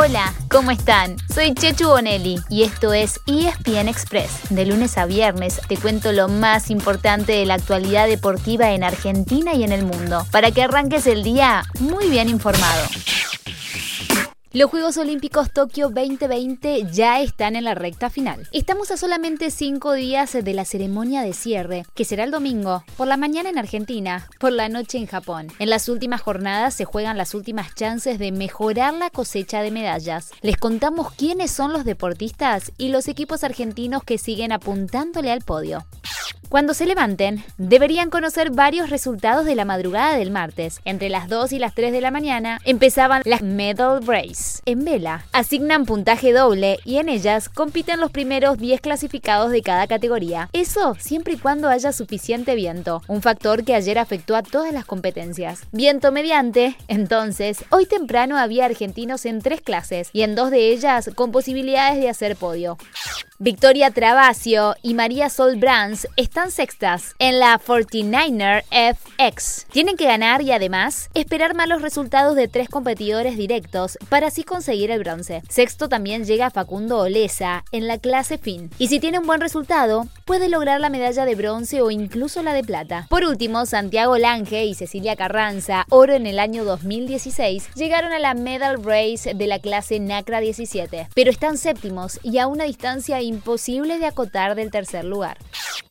Hola, ¿cómo están? Soy Chechu Bonelli y esto es ESPN Express. De lunes a viernes te cuento lo más importante de la actualidad deportiva en Argentina y en el mundo, para que arranques el día muy bien informado. Los Juegos Olímpicos Tokio 2020 ya están en la recta final. Estamos a solamente cinco días de la ceremonia de cierre, que será el domingo, por la mañana en Argentina, por la noche en Japón. En las últimas jornadas se juegan las últimas chances de mejorar la cosecha de medallas. Les contamos quiénes son los deportistas y los equipos argentinos que siguen apuntándole al podio. Cuando se levanten, deberían conocer varios resultados de la madrugada del martes. Entre las 2 y las 3 de la mañana empezaban las Medal Race. En vela, asignan puntaje doble y en ellas compiten los primeros 10 clasificados de cada categoría. Eso siempre y cuando haya suficiente viento, un factor que ayer afectó a todas las competencias. Viento mediante, entonces, hoy temprano había argentinos en tres clases y en dos de ellas con posibilidades de hacer podio. Victoria Travasio y María Sol Brands están sextas en la 49er FX. Tienen que ganar y además esperar malos resultados de tres competidores directos para así conseguir el bronce. Sexto también llega Facundo Olesa en la clase fin. Y si tiene un buen resultado, puede lograr la medalla de bronce o incluso la de plata. Por último, Santiago Lange y Cecilia Carranza, oro en el año 2016, llegaron a la Medal Race de la clase NACRA 17, pero están séptimos y a una distancia imposible de acotar del tercer lugar.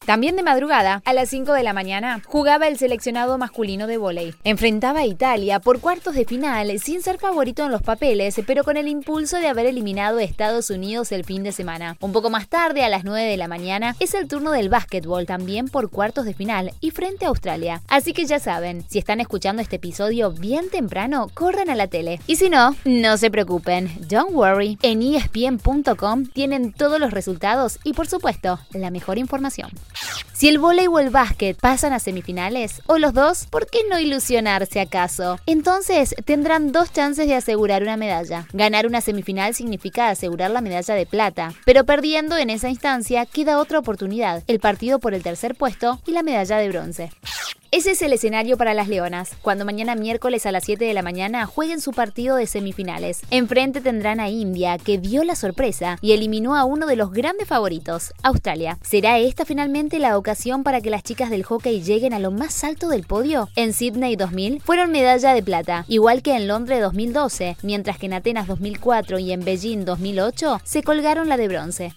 También de madrugada, a las 5 de la mañana, jugaba el seleccionado masculino de vóley. Enfrentaba a Italia por cuartos de final sin ser favorito en los papeles, pero con el impulso de haber eliminado a Estados Unidos el fin de semana. Un poco más tarde, a las 9 de la mañana, es el turno del básquetbol, también por cuartos de final y frente a Australia. Así que ya saben, si están escuchando este episodio bien temprano, corran a la tele. Y si no, no se preocupen, don't worry. En espn.com tienen todos los resultados y por supuesto la mejor información. Si el voleibol o el básquet pasan a semifinales, o los dos, ¿por qué no ilusionarse acaso? Entonces tendrán dos chances de asegurar una medalla. Ganar una semifinal significa asegurar la medalla de plata, pero perdiendo en esa instancia queda otra oportunidad, el partido por el tercer puesto y la medalla de bronce. Ese es el escenario para las Leonas, cuando mañana miércoles a las 7 de la mañana jueguen su partido de semifinales. Enfrente tendrán a India, que dio la sorpresa y eliminó a uno de los grandes favoritos, Australia. ¿Será esta finalmente la ocasión para que las chicas del hockey lleguen a lo más alto del podio? En Sydney 2000 fueron medalla de plata, igual que en Londres 2012, mientras que en Atenas 2004 y en Beijing 2008 se colgaron la de bronce.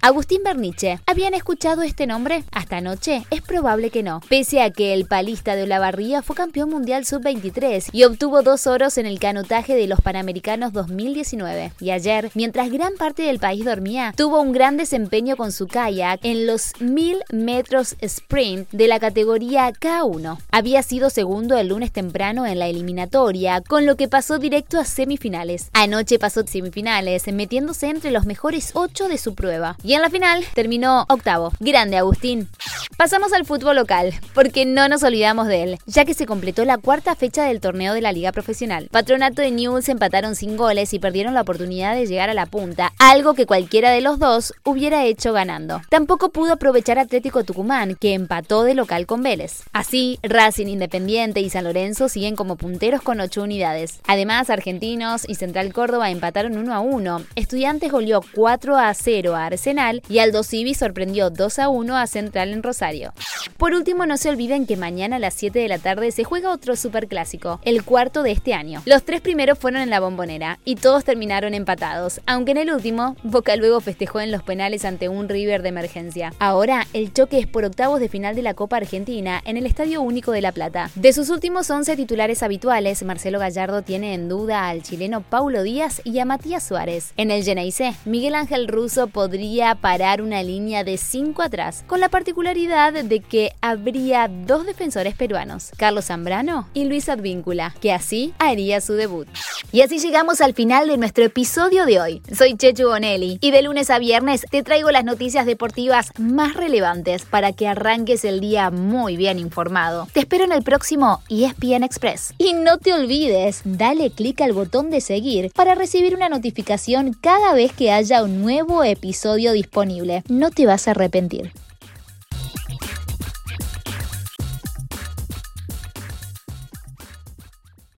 Agustín Berniche, ¿habían escuchado este nombre? Hasta anoche es probable que no, pese a que el palista de Olavarría fue campeón mundial sub-23 y obtuvo dos oros en el canotaje de los Panamericanos 2019. Y ayer, mientras gran parte del país dormía, tuvo un gran desempeño con su kayak en los 1000 metros sprint de la categoría K1. Había sido segundo el lunes temprano en la eliminatoria, con lo que pasó directo a semifinales. Anoche pasó semifinales, metiéndose entre los mejores 8 de su prueba. Y en la final terminó octavo. Grande Agustín. Pasamos al fútbol local, porque no nos olvidamos de él, ya que se completó la cuarta fecha del torneo de la Liga Profesional. Patronato y News empataron sin goles y perdieron la oportunidad de llegar a la punta, algo que cualquiera de los dos hubiera hecho ganando. Tampoco pudo aprovechar Atlético Tucumán, que empató de local con Vélez. Así, Racing Independiente y San Lorenzo siguen como punteros con 8 unidades. Además, Argentinos y Central Córdoba empataron 1 a 1. Estudiantes goleó 4 a 0 a Arsenal y Aldo Civi sorprendió 2 a 1 a Central en Rosario. Por último, no se olviden que mañana a las 7 de la tarde se juega otro superclásico, el cuarto de este año. Los tres primeros fueron en la bombonera y todos terminaron empatados, aunque en el último, Boca luego festejó en los penales ante un River de emergencia. Ahora, el choque es por octavos de final de la Copa Argentina en el Estadio Único de La Plata. De sus últimos 11 titulares habituales, Marcelo Gallardo tiene en duda al chileno Paulo Díaz y a Matías Suárez. En el Geneise, Miguel Ángel Russo podría parar una línea de 5 atrás, con la particularidad de habría dos defensores peruanos, Carlos Zambrano y Luis Advíncula, que así haría su debut. Y así llegamos al final de nuestro episodio de hoy. Soy Chechu Bonelli y de lunes a viernes te traigo las noticias deportivas más relevantes para que arranques el día muy bien informado. Te espero en el próximo ESPN Express. Y no te olvides, dale clic al botón de seguir para recibir una notificación cada vez que haya un nuevo episodio disponible. No te vas a arrepentir.